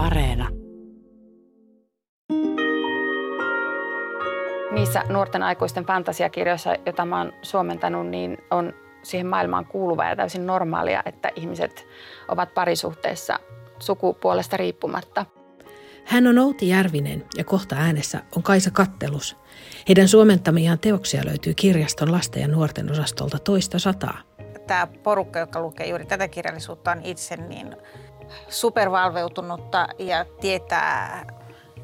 Areena. Niissä nuorten aikuisten fantasiakirjoissa, joita mä oon suomentanut, niin on siihen maailmaan kuuluva ja täysin normaalia, että ihmiset ovat parisuhteessa sukupuolesta riippumatta. Hän on Outi Järvinen ja kohta äänessä on Kaisa Kattelus. Heidän suomentamiaan teoksia löytyy kirjaston lasten ja nuorten osastolta toista sataa. Tämä porukka, joka lukee juuri tätä kirjallisuutta, on itse niin supervalveutunutta ja tietää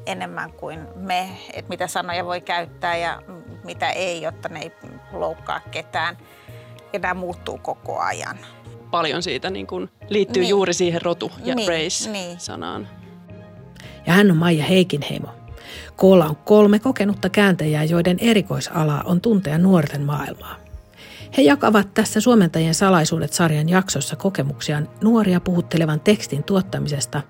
enemmän kuin me, että mitä sanoja voi käyttää ja mitä ei, jotta ne ei loukkaa ketään. Ja nämä muuttuu koko ajan. Paljon siitä niin kuin liittyy niin. juuri siihen rotu- ja Niin, race-sanaan. Ja hän on Maija Heikinheimo. Koolla on kolme kokenutta kääntäjää, joiden erikoisala on tuntea nuorten maailmaa. He jakavat tässä Suomentajien salaisuudet sarjan jaksossa kokemuksiaan nuoria puhuttelevan tekstin tuottamisesta.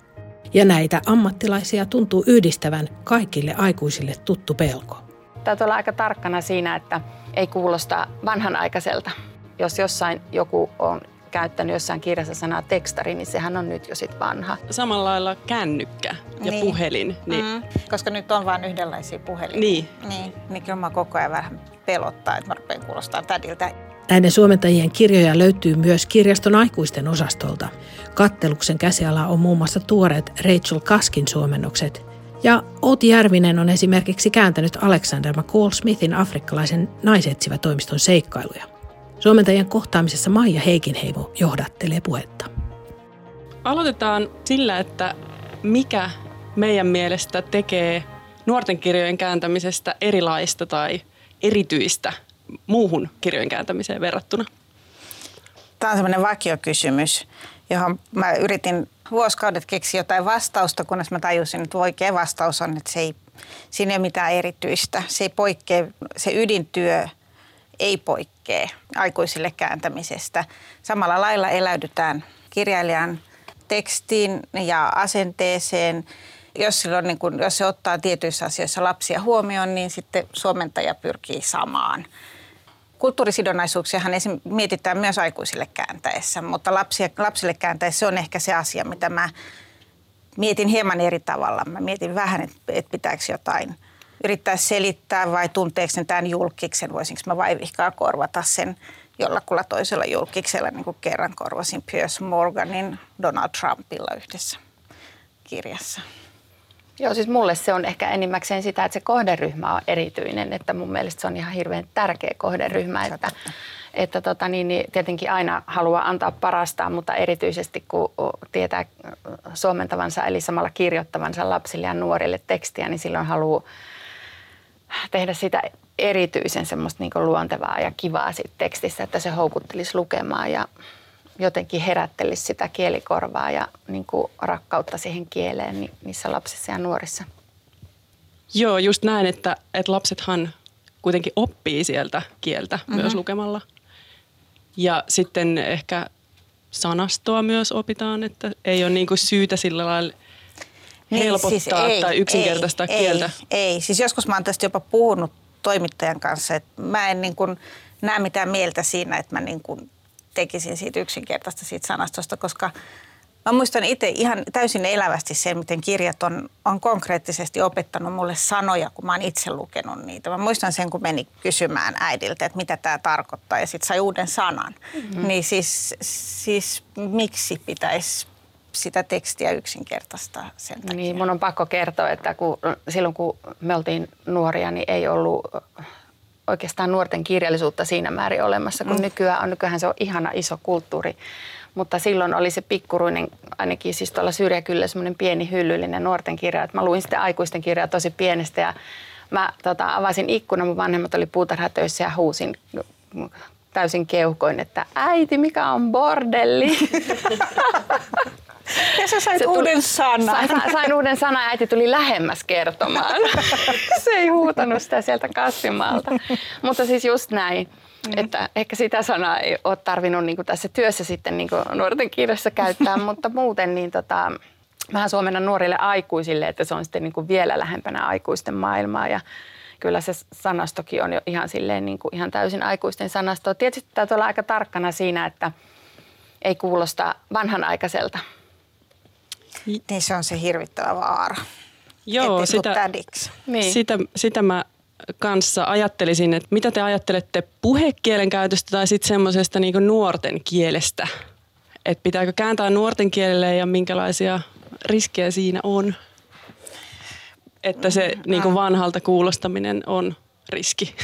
Ja näitä ammattilaisia tuntuu yhdistävän kaikille aikuisille tuttu pelko. Täytyy olla aika tarkkana siinä, että ei kuulosta vanhanaikaiselta. Jos jossain joku on käyttänyt jossain kirjassa sanaa tekstari, niin sehän on nyt jo sit vanha. Samalla lailla kännykkä ja Niin. puhelin. Niin, Mm, koska nyt on vain yhdenlaisia puhelimia. Niin. niin. Niin kyllä mä koko ajan vähän pelottaa, että mä rupean kuulostaa tädiltä. Näiden suomentajien kirjoja löytyy myös kirjaston aikuisten osastolta. Katteluksen käsiala on muun muassa tuoreet Rachel Kaskin suomennokset. Ja Outi Järvinen on esimerkiksi kääntänyt Alexander McCall Smithin afrikkalaisen naisetsivä toimiston seikkailuja. Suomentajien kohtaamisessa Maija Heikinheimo johdattelee puhetta. Aloitetaan sillä, että mikä meidän mielestä tekee nuorten kirjojen kääntämisestä erilaista tai erityistä muuhun kirjojen kääntämiseen verrattuna. Tämä on semmoinen vakiokysymys, johon mä yritin vuosikaudet keksiä jotain vastausta, kunnes mä tajusin, että oikea vastaus on, että se ei, siinä ei ole mitään erityistä. Se ei poikkea, se ydintyö ei poikkea aikuisille kääntämisestä. Samalla lailla eläydytään kirjailijan tekstiin ja asenteeseen. Jos, silloin, niin kun, jos se ottaa tietyissä asioissa lapsia huomioon, niin sitten suomentaja pyrkii samaan. Kulttuurisidonnaisuuksiahan esim. mietitään myös aikuisille kääntäessä, mutta lapsia, lapsille kääntäessä se on ehkä se asia, mitä mä mietin hieman eri tavalla. Mä mietin vähän, että, että pitääkö jotain yrittää selittää vai tunteeko sen tämän julkiksen, voisinko mä vaivihkaa korvata sen jollakulla toisella julkiksella, niin kuin kerran korvasin Piers Morganin Donald Trumpilla yhdessä kirjassa. Joo, siis mulle se on ehkä enimmäkseen sitä, että se kohderyhmä on erityinen, että mun mielestä se on ihan hirveän tärkeä kohderyhmä, että, että tota, niin, niin, tietenkin aina haluaa antaa parastaan, mutta erityisesti kun tietää suomentavansa eli samalla kirjoittavansa lapsille ja nuorille tekstiä, niin silloin haluaa tehdä sitä erityisen semmoista niin luontevaa ja kivaa siitä tekstissä, että se houkuttelisi lukemaan ja jotenkin herättelisi sitä kielikorvaa ja niin kuin rakkautta siihen kieleen ni- niissä lapsissa ja nuorissa. Joo, just näin, että, että lapsethan kuitenkin oppii sieltä kieltä mm-hmm. myös lukemalla. Ja sitten ehkä sanastoa myös opitaan, että ei ole niin kuin syytä sillä lailla helpottaa ei, tai yksinkertaistaa ei, kieltä. Ei, ei, siis joskus mä oon tästä jopa puhunut toimittajan kanssa, että mä en niin kuin näe mitään mieltä siinä, että mä niin kuin tekisin siitä yksinkertaista siitä sanastosta, koska mä muistan itse ihan täysin elävästi sen, miten kirjat on, on konkreettisesti opettanut mulle sanoja, kun mä oon itse lukenut niitä. Mä muistan sen, kun meni kysymään äidiltä, että mitä tämä tarkoittaa ja sitten sai uuden sanan. Mm-hmm. Niin siis, siis miksi pitäisi sitä tekstiä yksinkertaistaa sen takia? Niin, mun on pakko kertoa, että kun, silloin kun me oltiin nuoria, niin ei ollut oikeastaan nuorten kirjallisuutta siinä määrin olemassa, kun mm. nykyään on. Nykyään se on ihana iso kulttuuri. Mutta silloin oli se pikkuruinen, ainakin siis tuolla syrjäkyllä semmoinen pieni hyllyllinen nuorten kirja. Että mä luin sitten aikuisten kirjaa tosi pienestä ja mä tota, avasin ikkunan, mun vanhemmat oli puutarhatöissä ja huusin täysin keuhkoin, että äiti, mikä on bordelli? Ja sä sait Se tuli- uuden sanan. Sain, sain, uuden sanan ja äiti tuli lähemmäs kertomaan. Se ei huutanut sitä sieltä kasvimaalta. Mutta siis just näin. Että ehkä sitä sanaa ei ole tarvinnut niin tässä työssä sitten niin nuorten kirjassa käyttää, mutta muuten niin tota, vähän suomennan nuorille aikuisille, että se on sitten niin vielä lähempänä aikuisten maailmaa ja kyllä se sanastokin on jo ihan silleen niin kuin ihan täysin aikuisten sanastoa. Tietysti täytyy olla aika tarkkana siinä, että ei kuulosta vanhanaikaiselta. Niin se on se hirvittävä vaara. Joo, Et sitä, tädiksi. Niin. sitä, sitä mä kanssa ajattelisin, että mitä te ajattelette puhekielen käytöstä tai sitten semmoisesta niinku nuorten kielestä? Että pitääkö kääntää nuorten kielelle ja minkälaisia riskejä siinä on? Että se niinku vanhalta kuulostaminen on riski.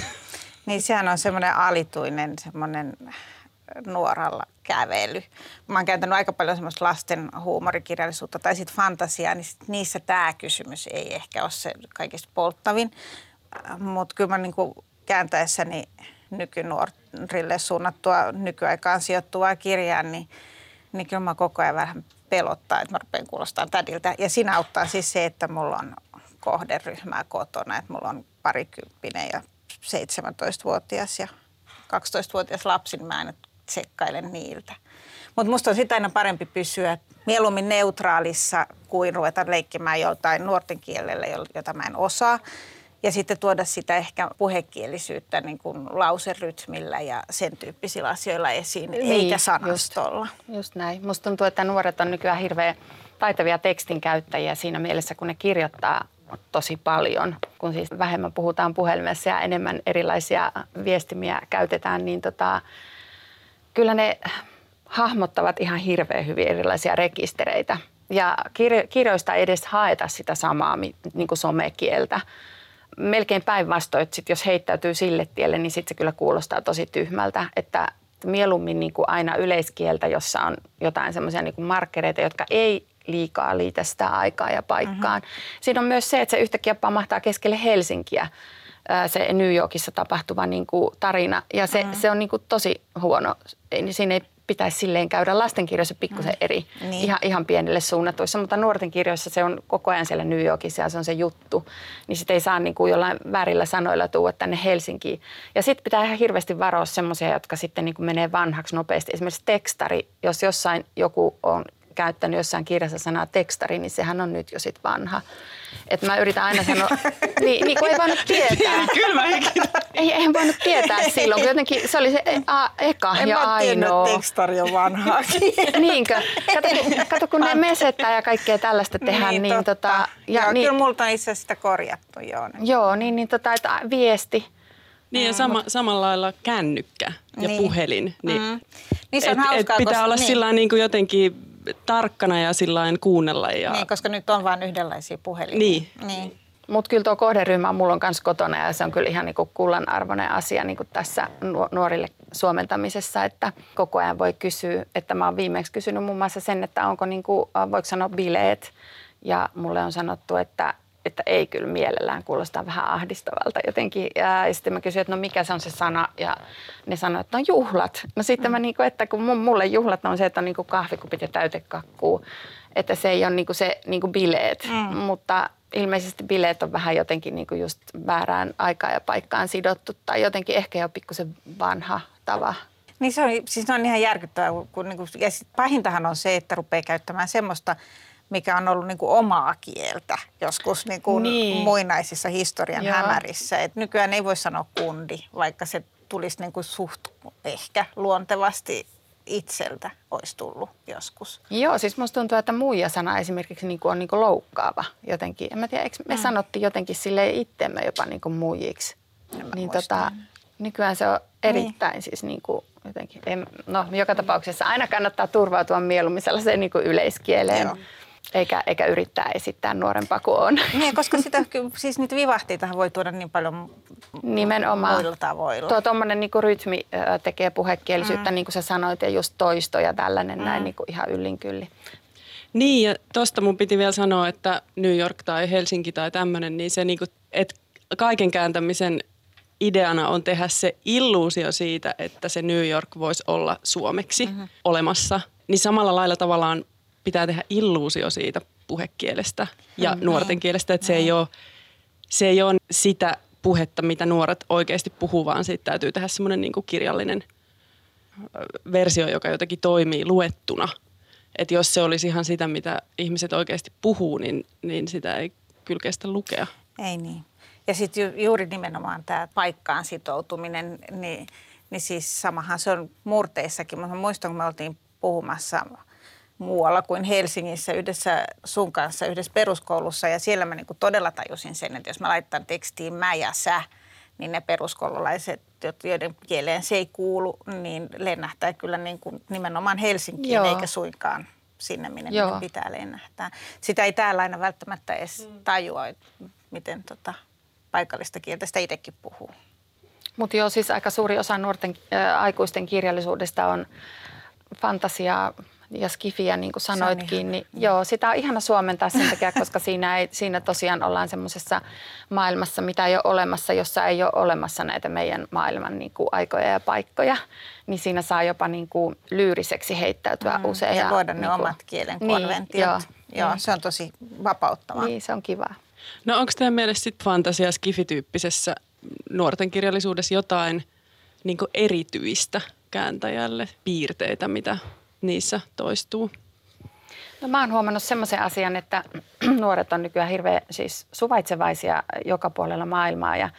Niin sehän on semmoinen alituinen semmoinen nuoralla kävely. Mä oon käytänyt aika paljon semmoista lasten huumorikirjallisuutta tai sitten fantasiaa, niin sit niissä tämä kysymys ei ehkä ole se kaikista polttavin. Mutta kyllä mä niinku kääntäessäni nykynuorille suunnattua nykyaikaan sijoittuvaa kirjaa, niin, niin kyllä mä koko ajan vähän pelottaa, että mä rupean kuulostaa tädiltä. Ja siinä auttaa siis se, että mulla on kohderyhmää kotona, että mulla on parikymppinen ja 17-vuotias ja 12-vuotias lapsi, niin mä aina tsekkailen niiltä. Mutta musta on sitä aina parempi pysyä mieluummin neutraalissa kuin ruveta leikkimään jotain nuorten kielellä, jota mä en osaa. Ja sitten tuoda sitä ehkä puhekielisyyttä niin kuin lauserytmillä ja sen tyyppisillä asioilla esiin, niin, eikä sanastolla. Just, just näin. Musta tuntuu, että nuoret on nykyään hirveän taitavia tekstin käyttäjiä siinä mielessä, kun ne kirjoittaa tosi paljon. Kun siis vähemmän puhutaan puhelimessa ja enemmän erilaisia viestimiä käytetään, niin tota, kyllä ne hahmottavat ihan hirveän hyvin erilaisia rekistereitä. Ja kirjo- kirjoista ei edes haeta sitä samaa niin kuin somekieltä. Melkein päinvastoin, että sit jos heittäytyy sille tielle, niin sitten se kyllä kuulostaa tosi tyhmältä. Että mieluummin niin kuin aina yleiskieltä, jossa on jotain semmoisia niin markkereita, jotka ei liikaa liitä sitä aikaa ja paikkaan. Mm-hmm. Siinä on myös se, että se yhtäkkiä pamahtaa keskelle Helsinkiä se New Yorkissa tapahtuva niin kuin tarina. Ja se, mm. se on niin kuin tosi huono. Siinä ei pitäisi silleen käydä lastenkirjoissa pikkusen mm. eri, niin. ihan, ihan pienille suunnatuissa, mutta nuorten kirjoissa se on koko ajan siellä New Yorkissa ja se on se juttu. Niin sitten ei saa niin kuin jollain väärillä sanoilla tuoda tänne Helsinkiin. Ja sitten pitää ihan hirveästi varoa semmoisia, jotka sitten niin kuin menee vanhaksi nopeasti. Esimerkiksi tekstari, jos jossain joku on käyttänyt jossain kirjassa sanaa tekstari, niin sehän on nyt jo sit vanha. Et mä yritän aina sanoa, niin, niin kun ei voinut tietää. Kyllä ei, ei voinut tietää silloin, kun jotenkin se oli se a, eka en ja mä ainoa. En tekstari on vanhaa. Niinkö? Kato, kun, kato, kun ne mesettää ja kaikkea tällaista tehdään. Niin, niin tota, ja, joo, niin, kyllä multa on itse asiassa sitä korjattu, joo. Niin. Joo, niin, niin tota, että viesti. Niin ja sama, samalla lailla kännykkä ja niin. puhelin. Niin, mm. niin se on et, hauskaa, et pitää koska, olla niin. sillä niin kuin jotenkin tarkkana ja sillain kuunnella. Ja... Niin, koska nyt on vain yhdenlaisia puhelimia. Niin. niin. Mutta kyllä tuo kohderyhmä on mulla on myös kotona ja se on kyllä ihan niinku kullanarvoinen asia niinku tässä nuorille suomentamisessa, että koko ajan voi kysyä, että mä oon viimeksi kysynyt muun muassa sen, että onko niinku, voiko sanoa bileet ja mulle on sanottu, että että ei kyllä mielellään kuulostaa vähän ahdistavalta jotenkin. Ja, ja sitten mä kysyin, että no mikä se on se sana ja ne sanoivat, että no juhlat. No sitten mm. mä niin kuin, että kun mulle juhlat on se, että on niin kuin kahvikupit ja täytekakkuu. Että se ei ole niin kuin se niin kuin bileet, mm. mutta ilmeisesti bileet on vähän jotenkin niin kuin just väärään aikaan ja paikkaan sidottu tai jotenkin ehkä jo pikkusen vanha tava. Niin se on, siis on ihan järkyttävää, kun, niin kuin, ja pahintahan on se, että rupeaa käyttämään semmoista mikä on ollut niin kuin omaa kieltä joskus niin kuin niin. muinaisissa historian Joo. hämärissä. Et nykyään ei voi sanoa kundi, vaikka se tulisi niin kuin suht ehkä luontevasti itseltä olisi tullut joskus. Joo, siis musta tuntuu, että muija-sana esimerkiksi niin kuin on niin kuin loukkaava jotenkin. En mä tiedä, eikö me mm. sanottiin jotenkin sille itsemme jopa niin kuin muijiksi. Niin tota, nykyään se on erittäin niin. siis niin kuin jotenkin, en, no joka tapauksessa aina kannattaa turvautua mieluummin sellaiseen niin kuin yleiskieleen. Joo. Eikä, eikä yrittää esittää nuorempaa kuin on. Niin, koska sitä, siis niitä vivahteita voi tuoda niin paljon Nimenomaan. muilla tavoilla. Tuo tuommoinen niin rytmi tekee puhekielisyyttä, mm. niin kuin sä sanoit, ja just toisto ja tällainen mm. näin niin kuin ihan yllin kylli. Niin, ja tuosta mun piti vielä sanoa, että New York tai Helsinki tai tämmöinen, niin se niin kuin, että kaiken kääntämisen ideana on tehdä se illuusio siitä, että se New York voisi olla suomeksi mm-hmm. olemassa. Niin samalla lailla tavallaan pitää tehdä illuusio siitä puhekielestä ja mm, nuorten kielestä, että se ei, ole, se ei ole sitä puhetta, mitä nuoret oikeasti puhuu, vaan siitä täytyy tehdä semmoinen niin kuin kirjallinen versio, joka jotenkin toimii luettuna. Että jos se olisi ihan sitä, mitä ihmiset oikeasti puhuu, niin, niin sitä ei kyllä kestä lukea. Ei niin. Ja sitten ju, juuri nimenomaan tämä paikkaan sitoutuminen, niin, niin siis samahan se on murteissakin. Mä muistan, kun me oltiin puhumassa – muualla kuin Helsingissä yhdessä sun kanssa yhdessä peruskoulussa ja siellä mä niin kuin todella tajusin sen, että jos mä laitan tekstiin mä ja sä, niin ne peruskoululaiset, joiden kieleen se ei kuulu, niin lennähtää kyllä niin kuin nimenomaan Helsinkiin Joo. eikä suinkaan sinne, minne, minne pitää lennähtää. Sitä ei täällä aina välttämättä edes mm. tajua, miten tota paikallista kieltä sitä itsekin puhuu. Mutta joo, siis aika suuri osa nuorten äh, aikuisten kirjallisuudesta on fantasiaa ja skifiä, niin kuin sanoitkin, niin joo, sitä on ihana suomentaa sen takia, koska siinä, ei, siinä tosiaan ollaan semmoisessa maailmassa, mitä ei ole olemassa, jossa ei ole olemassa näitä meidän maailman niin kuin aikoja ja paikkoja, niin siinä saa jopa niin kuin lyyriseksi heittäytyä mm, usein. Ja, voida ne niin kuin, omat kielen konventiot. Niin, joo, joo, se on tosi vapauttavaa. Niin, se on kiva. No onko teidän mielestä sit fantasia skifityyppisessä nuorten kirjallisuudessa jotain niin erityistä kääntäjälle, piirteitä, mitä niissä toistuu? No mä oon huomannut semmoisen asian, että nuoret on nykyään hirveän siis suvaitsevaisia joka puolella maailmaa ja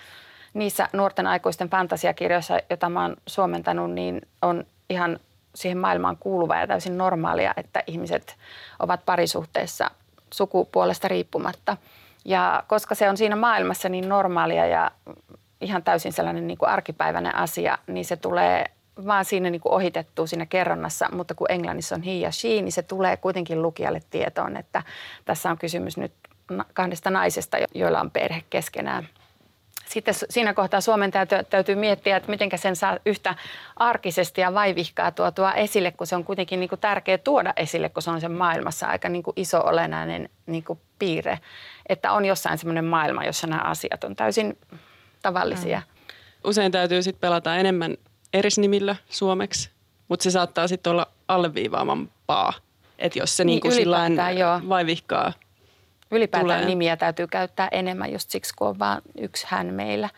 niissä nuorten aikuisten fantasiakirjoissa, joita mä oon suomentanut, niin on ihan siihen maailmaan kuuluva ja täysin normaalia, että ihmiset ovat parisuhteessa sukupuolesta riippumatta. Ja koska se on siinä maailmassa niin normaalia ja ihan täysin sellainen niin kuin arkipäiväinen asia, niin se tulee vaan siinä niin ohitettu siinä kerronnassa, mutta kun englannissa on he ja she, niin se tulee kuitenkin lukijalle tietoon, että tässä on kysymys nyt kahdesta naisesta, joilla on perhe keskenään. Sitten siinä kohtaa Suomen täytyy, täytyy miettiä, että miten sen saa yhtä arkisesti ja vaivihkaa tuotua esille, kun se on kuitenkin niin kuin tärkeä tuoda esille, kun se on sen maailmassa aika niin iso olennainen niin piirre, että on jossain semmoinen maailma, jossa nämä asiat on täysin tavallisia. Mm. Usein täytyy sitten pelata enemmän erisnimillä suomeksi, mutta se saattaa sitten olla alleviivaavampaa, että jos se niin, niinku sillain vaivihkaa Ylipäätään tulee. nimiä täytyy käyttää enemmän just siksi, kun on vain yksi hän meillä.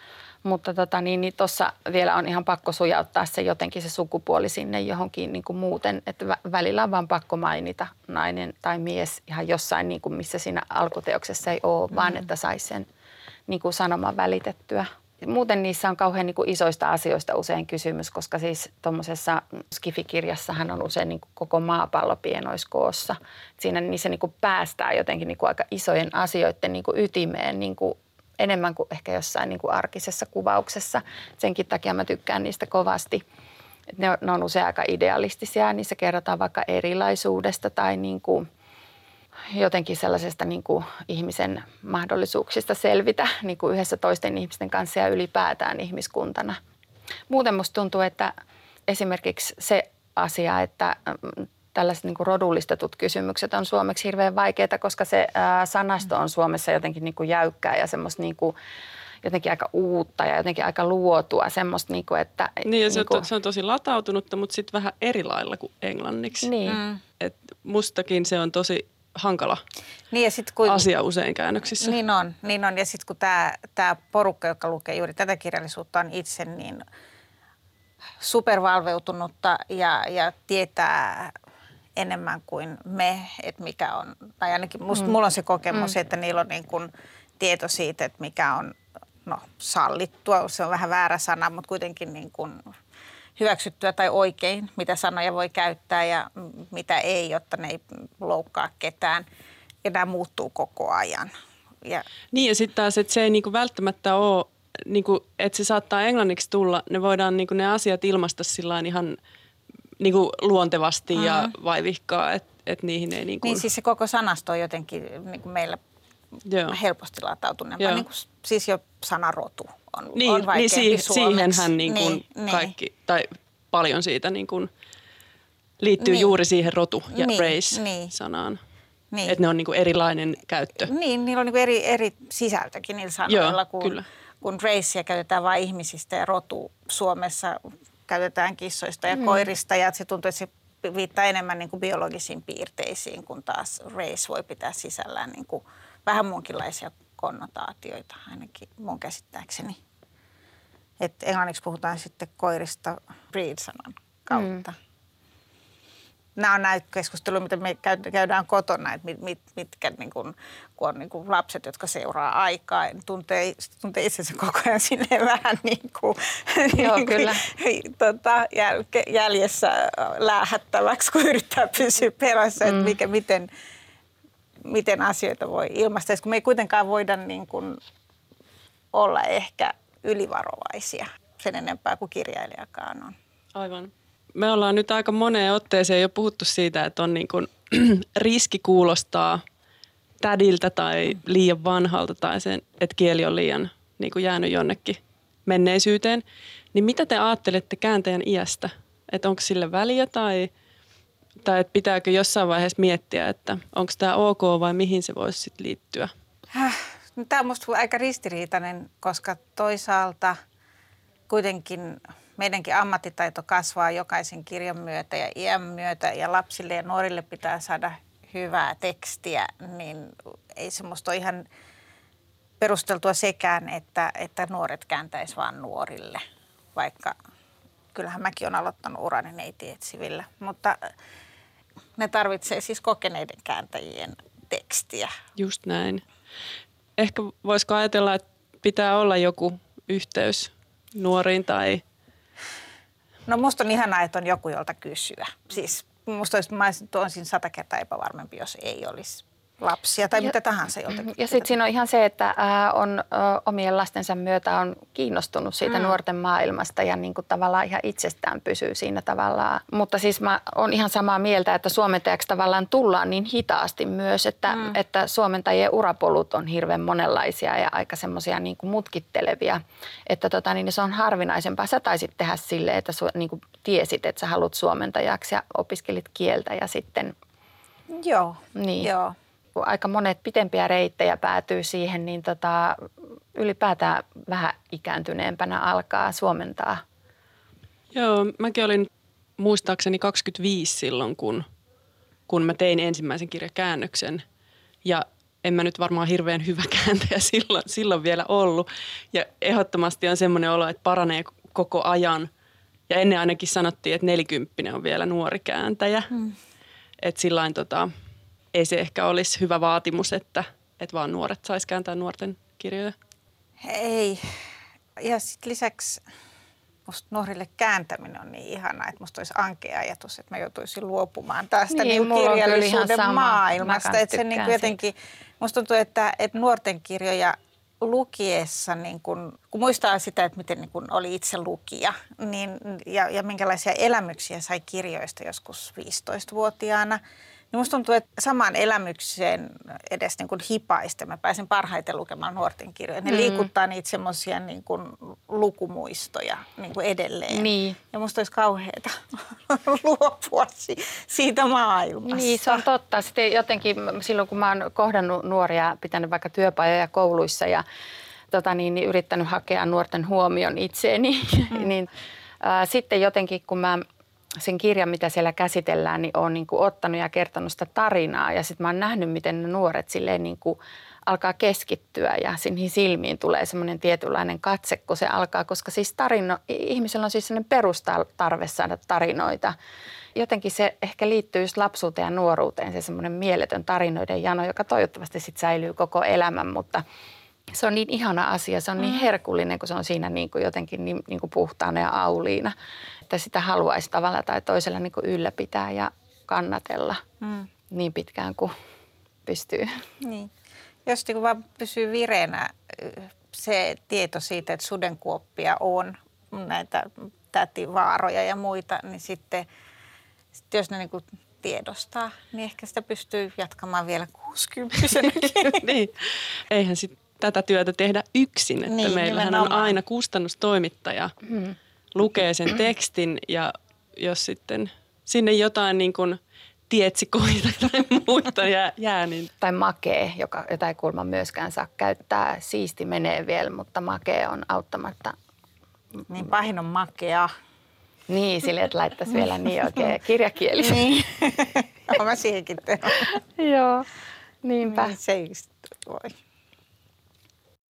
Mutta tota, niin, niin tuossa vielä on ihan pakko sujauttaa se jotenkin se sukupuoli sinne johonkin niin kuin muuten. Että välillä on vaan pakko mainita nainen tai mies ihan jossain, niin kuin missä siinä alkuteoksessa ei ole, mm-hmm. vaan että saisi sen niin kuin sanoman välitettyä. Muuten niissä on kauhean niin kuin isoista asioista usein kysymys, koska siis tuommoisessa Skifikirjassahan on usein niin kuin koko maapallo pienoiskoossa. Siinä niissä niin kuin päästään jotenkin niin kuin aika isojen asioiden niin kuin ytimeen niin kuin enemmän kuin ehkä jossain niin kuin arkisessa kuvauksessa. Senkin takia mä tykkään niistä kovasti. Ne on, ne on usein aika idealistisia. Niissä kerrotaan vaikka erilaisuudesta tai niin kuin jotenkin sellaisesta niin kuin ihmisen mahdollisuuksista selvitä niin kuin yhdessä toisten ihmisten kanssa ja ylipäätään ihmiskuntana. Muuten musta tuntuu, että esimerkiksi se asia, että mm, tällaiset niin kuin rodullistetut kysymykset on suomeksi hirveän vaikeita, koska se ää, sanasto on Suomessa jotenkin niin kuin jäykkää ja semmoista niin kuin, jotenkin aika uutta ja jotenkin aika luotua. Semmoista, niin kuin, että, niin ja se, niin kuin, on, to, se on tosi latautunutta, mutta sitten vähän eri lailla kuin englanniksi. Niin. Mm. Et mustakin se on tosi hankala niin ja sit kun, asia usein käännöksissä. Niin on, niin on. ja sitten kun tämä porukka, joka lukee juuri tätä kirjallisuutta, on itse niin supervalveutunutta ja, ja tietää enemmän kuin me, että mikä on, tai ainakin musta, mm. mulla on se kokemus, mm. että niillä on niin kuin tieto siitä, että mikä on no, sallittua, se on vähän väärä sana, mutta kuitenkin niin kuin hyväksyttyä tai oikein, mitä sanoja voi käyttää ja mitä ei, jotta ne ei loukkaa ketään. Ja nämä muuttuu koko ajan. Ja, niin ja sitten taas, että se ei niinku välttämättä ole, niinku, että se saattaa englanniksi tulla, ne voidaan niinku ne asiat ilmaista sillä ihan niinku luontevasti mm. ja vaivihkaa, että et niihin ei... Niinku... Niin siis se koko sanasto on jotenkin niinku meillä Joo. helposti latautuneempaa, niin kuin, siis jo sanarotu on, niin, on niin si- siihenhän niin kuin niin, kaikki, niin. tai paljon siitä niin kuin liittyy niin. juuri siihen rotu ja niin, race-sanaan. Niin. Että ne on niin kuin erilainen käyttö. Niin, niillä on niin kuin eri, eri sisältökin niillä sanoilla, Joo, kun, kyllä. kun raceä käytetään vain ihmisistä ja rotu Suomessa käytetään kissoista ja mm. koirista. Ja se tuntuu, että se viittaa enemmän niin kuin biologisiin piirteisiin, kun taas race voi pitää sisällään niin kuin vähän muunkinlaisia konnotaatioita, ainakin mun käsittääkseni. Et englanniksi puhutaan sitten koirista breed-sanan kautta. Mm. nämä on näitä keskusteluja, mitä me käydään kotona, että mit, mit, mitkä niin kuin, kun on niin kuin lapset, jotka seuraa aikaa, niin tuntee, tuntee itsensä koko ajan silleen vähän niin kuin, Joo, niin kyllä. tota, jäl, jäljessä lähettäväksi, kun yrittää pysyä perässä, mm. että mikä, miten, miten asioita voi ilmaista. Kun me ei kuitenkaan voida niin kuin olla ehkä ylivarovaisia sen enempää kuin kirjailijakaan on. Aivan. Me ollaan nyt aika moneen otteeseen jo puhuttu siitä, että on niin kuin riski kuulostaa tädiltä tai liian vanhalta tai sen, että kieli on liian niin kuin jäänyt jonnekin menneisyyteen. Niin mitä te ajattelette kääntäjän iästä? Että onko sille väliä tai, tai että pitääkö jossain vaiheessa miettiä, että onko tämä ok vai mihin se voisi sitten liittyä? No tämä on minusta aika ristiriitainen, koska toisaalta kuitenkin meidänkin ammattitaito kasvaa jokaisen kirjan myötä ja iän myötä ja lapsille ja nuorille pitää saada hyvää tekstiä, niin ei semmoista ole ihan perusteltua sekään, että, että nuoret kääntäisi vaan nuorille, vaikka kyllähän mäkin olen aloittanut urani neitietsivillä, mutta ne tarvitsee siis kokeneiden kääntäjien tekstiä. Just näin. Ehkä voisiko ajatella, että pitää olla joku yhteys nuoriin tai... No musta on ihanaa, että on joku, jolta kysyä. Siis musta olisi, mä olisin sata kertaa epävarmempi, jos ei olisi lapsia tai ja, mitä tahansa joltakin. Ja sitten siinä on ihan se, että ää, on ä, omien lastensa myötä on kiinnostunut siitä mm. nuorten maailmasta ja niin kuin tavallaan ihan itsestään pysyy siinä tavallaan. Mutta siis mä oon ihan samaa mieltä, että suomentajaksi tavallaan tullaan niin hitaasti myös, että, mm. että suomentajien urapolut on hirveän monenlaisia ja aika semmoisia niin kuin mutkittelevia. Että tota, niin se on harvinaisempaa. Sä taisit tehdä silleen, että su, niin kuin tiesit, että sä haluat suomentajaksi ja opiskelit kieltä ja sitten... Joo, niin. joo kun aika monet pitempiä reittejä päätyy siihen, niin tota, ylipäätään vähän ikääntyneempänä alkaa suomentaa. Joo, mäkin olin muistaakseni 25 silloin, kun, kun mä tein ensimmäisen kirjakäännöksen. Ja en mä nyt varmaan hirveän hyvä kääntäjä silloin, silloin vielä ollut. Ja ehdottomasti on semmoinen olo, että paranee koko ajan. Ja ennen ainakin sanottiin, että nelikymppinen on vielä nuori kääntäjä. Hmm. Että sillain tota, ei se ehkä olisi hyvä vaatimus, että, että vaan nuoret sais kääntää nuorten kirjoja. Ei. Ja sitten lisäksi musta nuorille kääntäminen on niin ihana, että musta olisi ankea ajatus, että mä joutuisin luopumaan tästä niin, niin kirjallisuuden maailmasta. Että se niin kuin jotenkin, musta tuntuu, että, että nuorten kirjoja lukiessa, niin kun, kun muistaa sitä, että miten niin kun oli itse lukija niin, ja, ja minkälaisia elämyksiä sai kirjoista joskus 15-vuotiaana, niin musta tuntuu, että samaan elämykseen edes niin kuin hipaista mä pääsen parhaiten lukemaan nuorten kirjoja. Ne mm. liikuttaa niitä semmoisia niin kuin lukumuistoja niin kuin edelleen. Niin. Ja musta olisi kauheata luopua siitä maailmasta. Niin, se on totta. Sitten jotenkin silloin, kun mä oon kohdannut nuoria, pitänyt vaikka työpajoja kouluissa ja tota niin, niin yrittänyt hakea nuorten huomion itseeni, mm. niin äh, sitten jotenkin kun mä sen kirjan, mitä siellä käsitellään, niin olen niin kuin ottanut ja kertonut sitä tarinaa. Ja sitten mä oon nähnyt, miten ne nuoret silleen niin kuin alkaa keskittyä ja niihin silmiin tulee semmoinen tietynlainen katse, kun se alkaa, koska siis tarino, ihmisellä on siis sellainen perustarve saada tarinoita. Jotenkin se ehkä liittyy just lapsuuteen ja nuoruuteen, se semmoinen mieletön tarinoiden jano, joka toivottavasti sitten säilyy koko elämän, mutta se on niin ihana asia, se on niin mm. herkullinen, kun se on siinä niin kuin jotenkin niin, niin kuin puhtaana ja auliina että sitä haluaisi tavalla tai toisella niin kuin ylläpitää ja kannatella mm. niin pitkään kuin pystyy. Niin. Jos niin vaan pysyy vireenä se tieto siitä, että sudenkuoppia on, näitä tätivaaroja ja muita, niin sitten, sitten jos ne niin kuin tiedostaa, niin ehkä sitä pystyy jatkamaan vielä 60 niin. Eihän sit tätä työtä tehdä yksin, että niin, meillähän nimenomaan. on aina kustannustoimittaja. Hmm lukee sen tekstin ja jos sitten sinne jotain niin kuin tietsikoita tai muita jää, jää niin... Tai makee, joka, jota ei kulma myöskään saa käyttää. Siisti menee vielä, mutta makee on auttamatta. Niin pahin on makea. Niin, sille, että laittaisi vielä niin oikein kirjakielisen. Niin, mä siihenkin teen. Joo, niinpä. Niin, se ei voi.